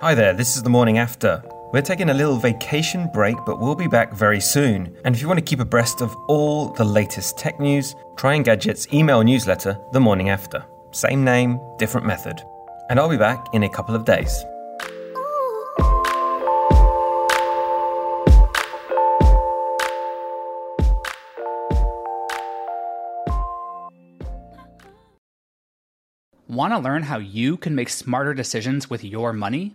Hi there, this is the morning after. We're taking a little vacation break, but we'll be back very soon. And if you want to keep abreast of all the latest tech news, try Engadget's email newsletter, The Morning After. Same name, different method. And I'll be back in a couple of days. Want to learn how you can make smarter decisions with your money?